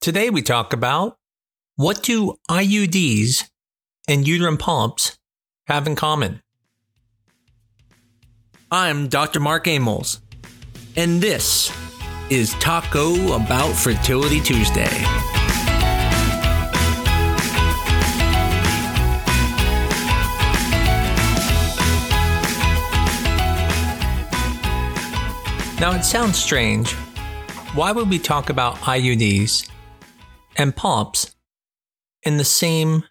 Today we talk about what do IUDs and uterine polyps have in common? I'm Dr. Mark Amols, and this is Taco About Fertility Tuesday. Now it sounds strange. Why would we talk about IUDs and polyps in the same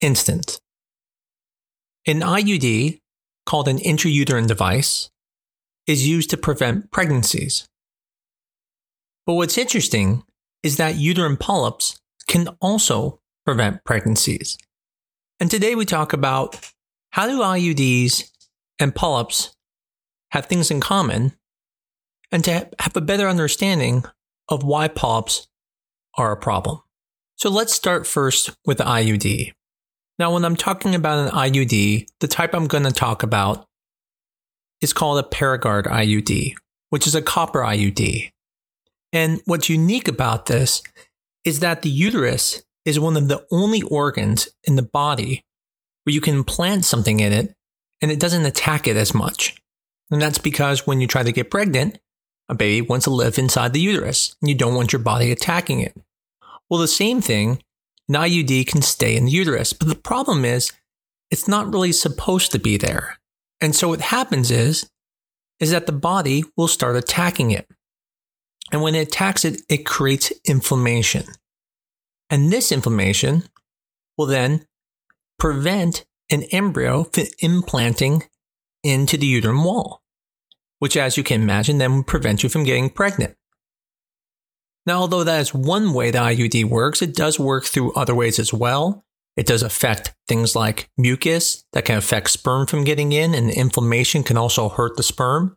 instant? An IUD, called an intrauterine device, is used to prevent pregnancies. But what's interesting is that uterine polyps can also prevent pregnancies. And today we talk about how do IUDs and polyps have things in common and to have a better understanding of why polyps are a problem. So let's start first with the IUD. Now, when I'm talking about an IUD, the type I'm going to talk about is called a Paragard IUD, which is a copper IUD. And what's unique about this is that the uterus is one of the only organs in the body where you can implant something in it and it doesn't attack it as much. And that's because when you try to get pregnant, a baby wants to live inside the uterus, and you don't want your body attacking it. Well, the same thing, an IUD can stay in the uterus, but the problem is it's not really supposed to be there. And so what happens is, is that the body will start attacking it. And when it attacks it, it creates inflammation. And this inflammation will then prevent an embryo from implanting into the uterine wall which, as you can imagine, then would prevent you from getting pregnant. Now, although that is one way the IUD works, it does work through other ways as well. It does affect things like mucus that can affect sperm from getting in, and inflammation can also hurt the sperm.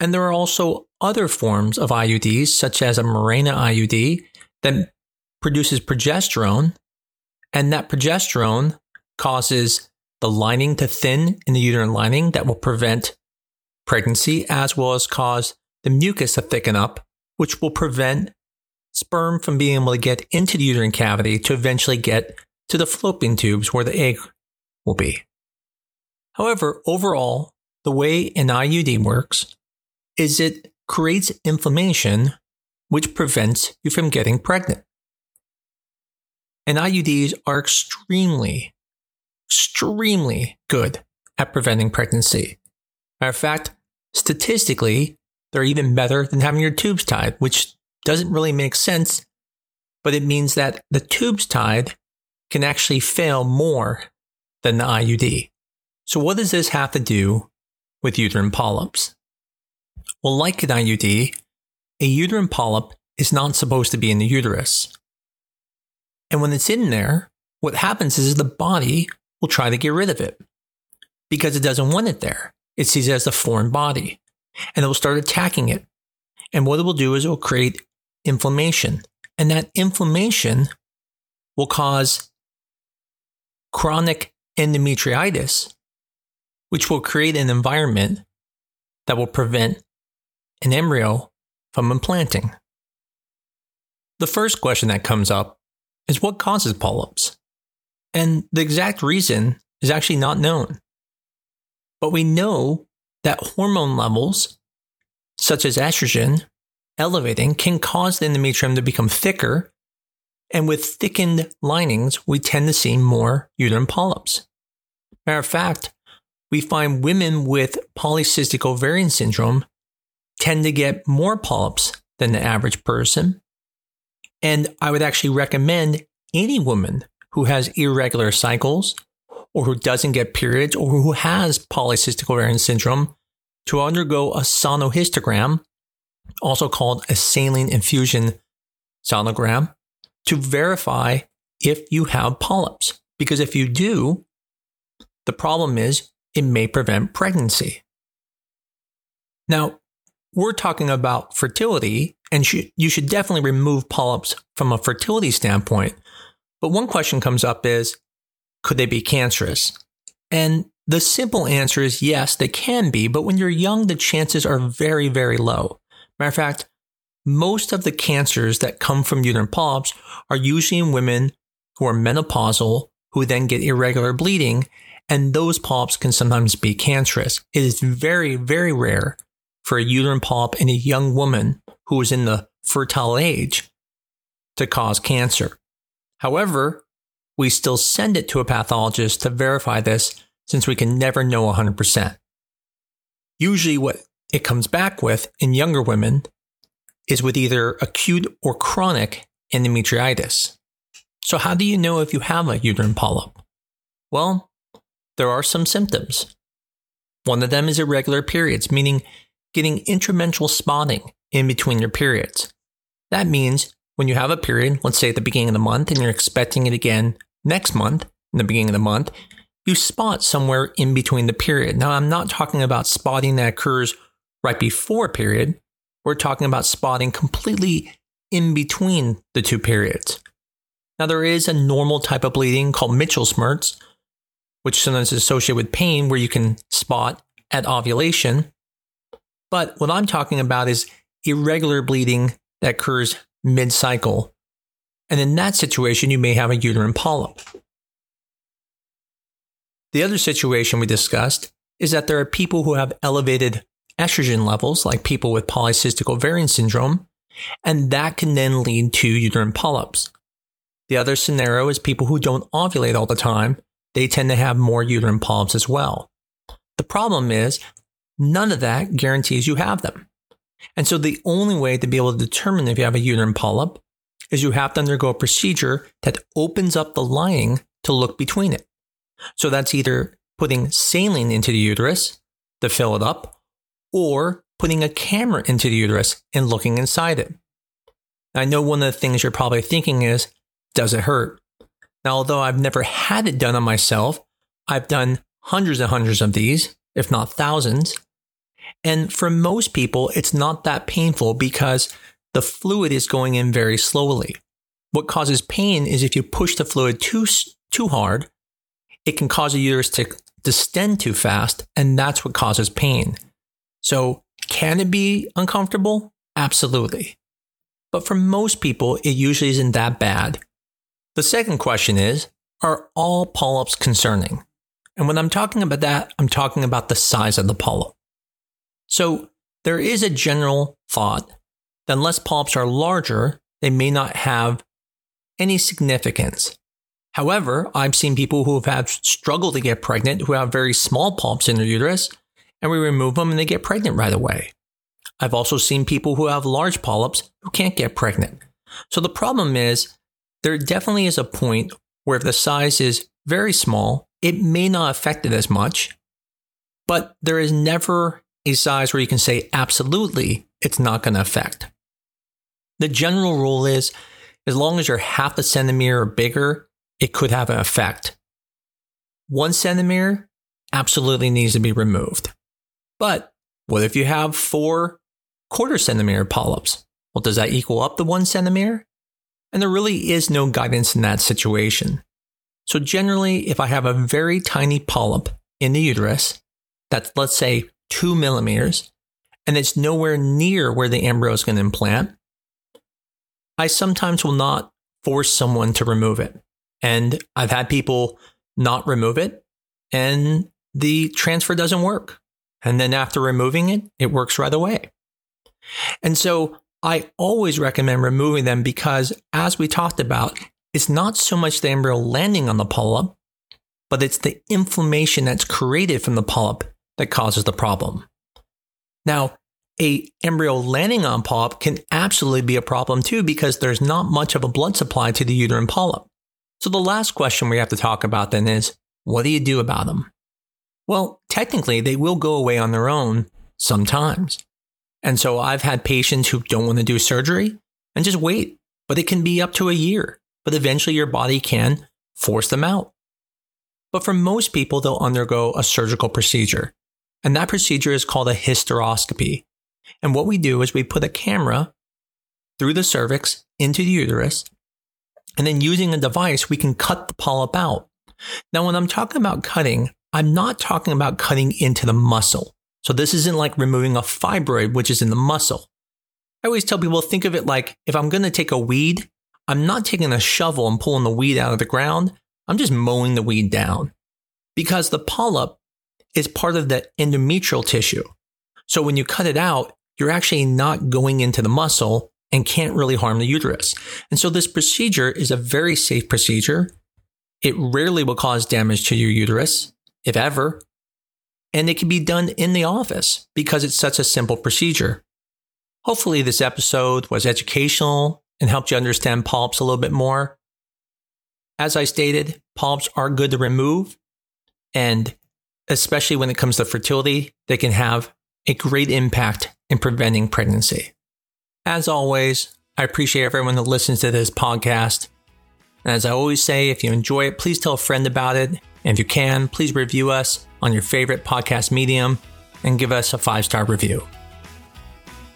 And there are also other forms of IUDs, such as a Mirena IUD, that produces progesterone, and that progesterone causes the lining to thin in the uterine lining that will prevent pregnancy, as well as cause the mucus to thicken up, which will prevent sperm from being able to get into the uterine cavity to eventually get to the fallopian tubes where the egg will be. However, overall, the way an IUD works is it creates inflammation which prevents you from getting pregnant. And IUDs are extremely, extremely good at preventing pregnancy. Matter of fact, statistically, they're even better than having your tubes tied, which doesn't really make sense, but it means that the tubes tied can actually fail more than the IUD. So, what does this have to do with uterine polyps? Well, like an IUD, a uterine polyp is not supposed to be in the uterus. And when it's in there, what happens is the body will try to get rid of it because it doesn't want it there. It sees it as a foreign body and it will start attacking it. And what it will do is it will create inflammation. And that inflammation will cause chronic endometritis, which will create an environment that will prevent an embryo from implanting. The first question that comes up is what causes polyps? And the exact reason is actually not known. But we know that hormone levels, such as estrogen, elevating can cause the endometrium to become thicker. And with thickened linings, we tend to see more uterine polyps. Matter of fact, we find women with polycystic ovarian syndrome tend to get more polyps than the average person. And I would actually recommend any woman who has irregular cycles or who doesn't get periods or who has polycystic ovarian syndrome to undergo a sonohysterogram, also called a saline infusion sonogram, to verify if you have polyps. Because if you do, the problem is it may prevent pregnancy. Now, we're talking about fertility, and you should definitely remove polyps from a fertility standpoint. But one question comes up is could they be cancerous? And the simple answer is yes, they can be, but when you're young, the chances are very, very low. Matter of fact, most of the cancers that come from uterine polyps are usually in women who are menopausal, who then get irregular bleeding, and those polyps can sometimes be cancerous. It is very, very rare for a uterine polyp in a young woman who is in the fertile age to cause cancer. However, we still send it to a pathologist to verify this since we can never know 100%. Usually, what it comes back with in younger women is with either acute or chronic endometritis. So, how do you know if you have a uterine polyp? Well, there are some symptoms. One of them is irregular periods, meaning getting intermenstrual spotting in between your periods. That means when you have a period, let's say at the beginning of the month, and you're expecting it again next month, in the beginning of the month, you spot somewhere in between the period. Now, I'm not talking about spotting that occurs right before a period. We're talking about spotting completely in between the two periods. Now, there is a normal type of bleeding called Mittelschmerz, which sometimes is associated with pain, where you can spot at ovulation. But what I'm talking about is irregular bleeding that occurs mid cycle. And in that situation, you may have a uterine polyp. The other situation we discussed is that there are people who have elevated estrogen levels, like people with polycystic ovarian syndrome, and that can then lead to uterine polyps. The other scenario is people who don't ovulate all the time, they tend to have more uterine polyps as well. The problem is, none of that guarantees you have them. And so the only way to be able to determine if you have a uterine polyp is you have to undergo a procedure that opens up the lining to look between it. So that's either putting saline into the uterus to fill it up or putting a camera into the uterus and looking inside it. I know one of the things you're probably thinking is, does it hurt? Now, although I've never had it done on myself, I've done hundreds and hundreds of these, if not thousands. And for most people, it's not that painful because the fluid is going in very slowly. What causes pain is if you push the fluid too, too hard, it can cause the uterus to distend too fast, and that's what causes pain. So, can it be uncomfortable? Absolutely. But for most people, it usually isn't that bad. The second question is Are all polyps concerning? And when I'm talking about that, I'm talking about the size of the polyp. So there is a general thought that unless polyps are larger, they may not have any significance. However, I've seen people who have struggled to get pregnant who have very small polyps in their uterus, and we remove them and they get pregnant right away. I've also seen people who have large polyps who can't get pregnant. So the problem is there definitely is a point where if the size is very small, it may not affect it as much, but there is never a size where you can say absolutely it's not going to affect. The general rule is as long as you're half a centimeter or bigger, it could have an effect. One centimeter absolutely needs to be removed. But what if you have four quarter centimeter polyps? Well, does that equal up to one centimeter? And there really is no guidance in that situation. So generally, if I have a very tiny polyp in the uterus, that's let's say two millimeters, and it's nowhere near where the embryo is going to implant, I sometimes will not force someone to remove it. And I've had people not remove it, and the transfer doesn't work. And then after removing it, it works right away. And so I always recommend removing them because, as we talked about, it's not so much the embryo landing on the polyp, but it's the inflammation that's created from the polyp that causes the problem. Now, a embryo landing on polyp can absolutely be a problem too because there's not much of a blood supply to the uterine polyp. So the last question we have to talk about then is, what do you do about them? Well, technically, they will go away on their own sometimes. And so I've had patients who don't want to do surgery and just wait, but it can be up to a year. But eventually your body can force them out. But for most people, they'll undergo a surgical procedure. And that procedure is called a hysteroscopy. And what we do is we put a camera through the cervix into the uterus. And then using a device, we can cut the polyp out. Now, when I'm talking about cutting, I'm not talking about cutting into the muscle. So this isn't like removing a fibroid, which is in the muscle. I always tell people think of it like if I'm going to take a weed, I'm not taking a shovel and pulling the weed out of the ground. I'm just mowing the weed down because the polyp is part of the endometrial tissue. So when you cut it out, you're actually not going into the muscle and can't really harm the uterus. And so this procedure is a very safe procedure. It rarely will cause damage to your uterus, if ever. And it can be done in the office because it's such a simple procedure. Hopefully, this episode was educational and helped you understand polyps a little bit more. As I stated, polyps are good to remove. And especially when it comes to fertility, they can have a great impact in preventing pregnancy. As always, I appreciate everyone that listens to this podcast. And as I always say, if you enjoy it, please tell a friend about it. And if you can, please review us on your favorite podcast medium and give us a five star review.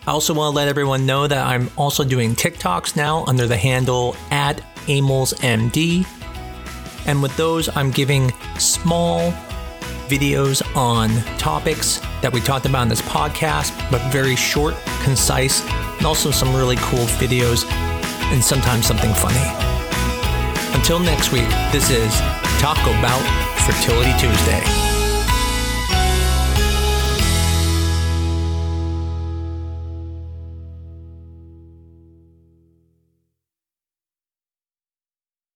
I also want to let everyone know that I'm also doing TikToks now under the handle at AmolsMD. And with those, I'm giving small videos on topics that we talked about in this podcast, but very short, concise, and also some really cool videos and sometimes something funny. Until next week, this is Talk About Fertility Tuesday.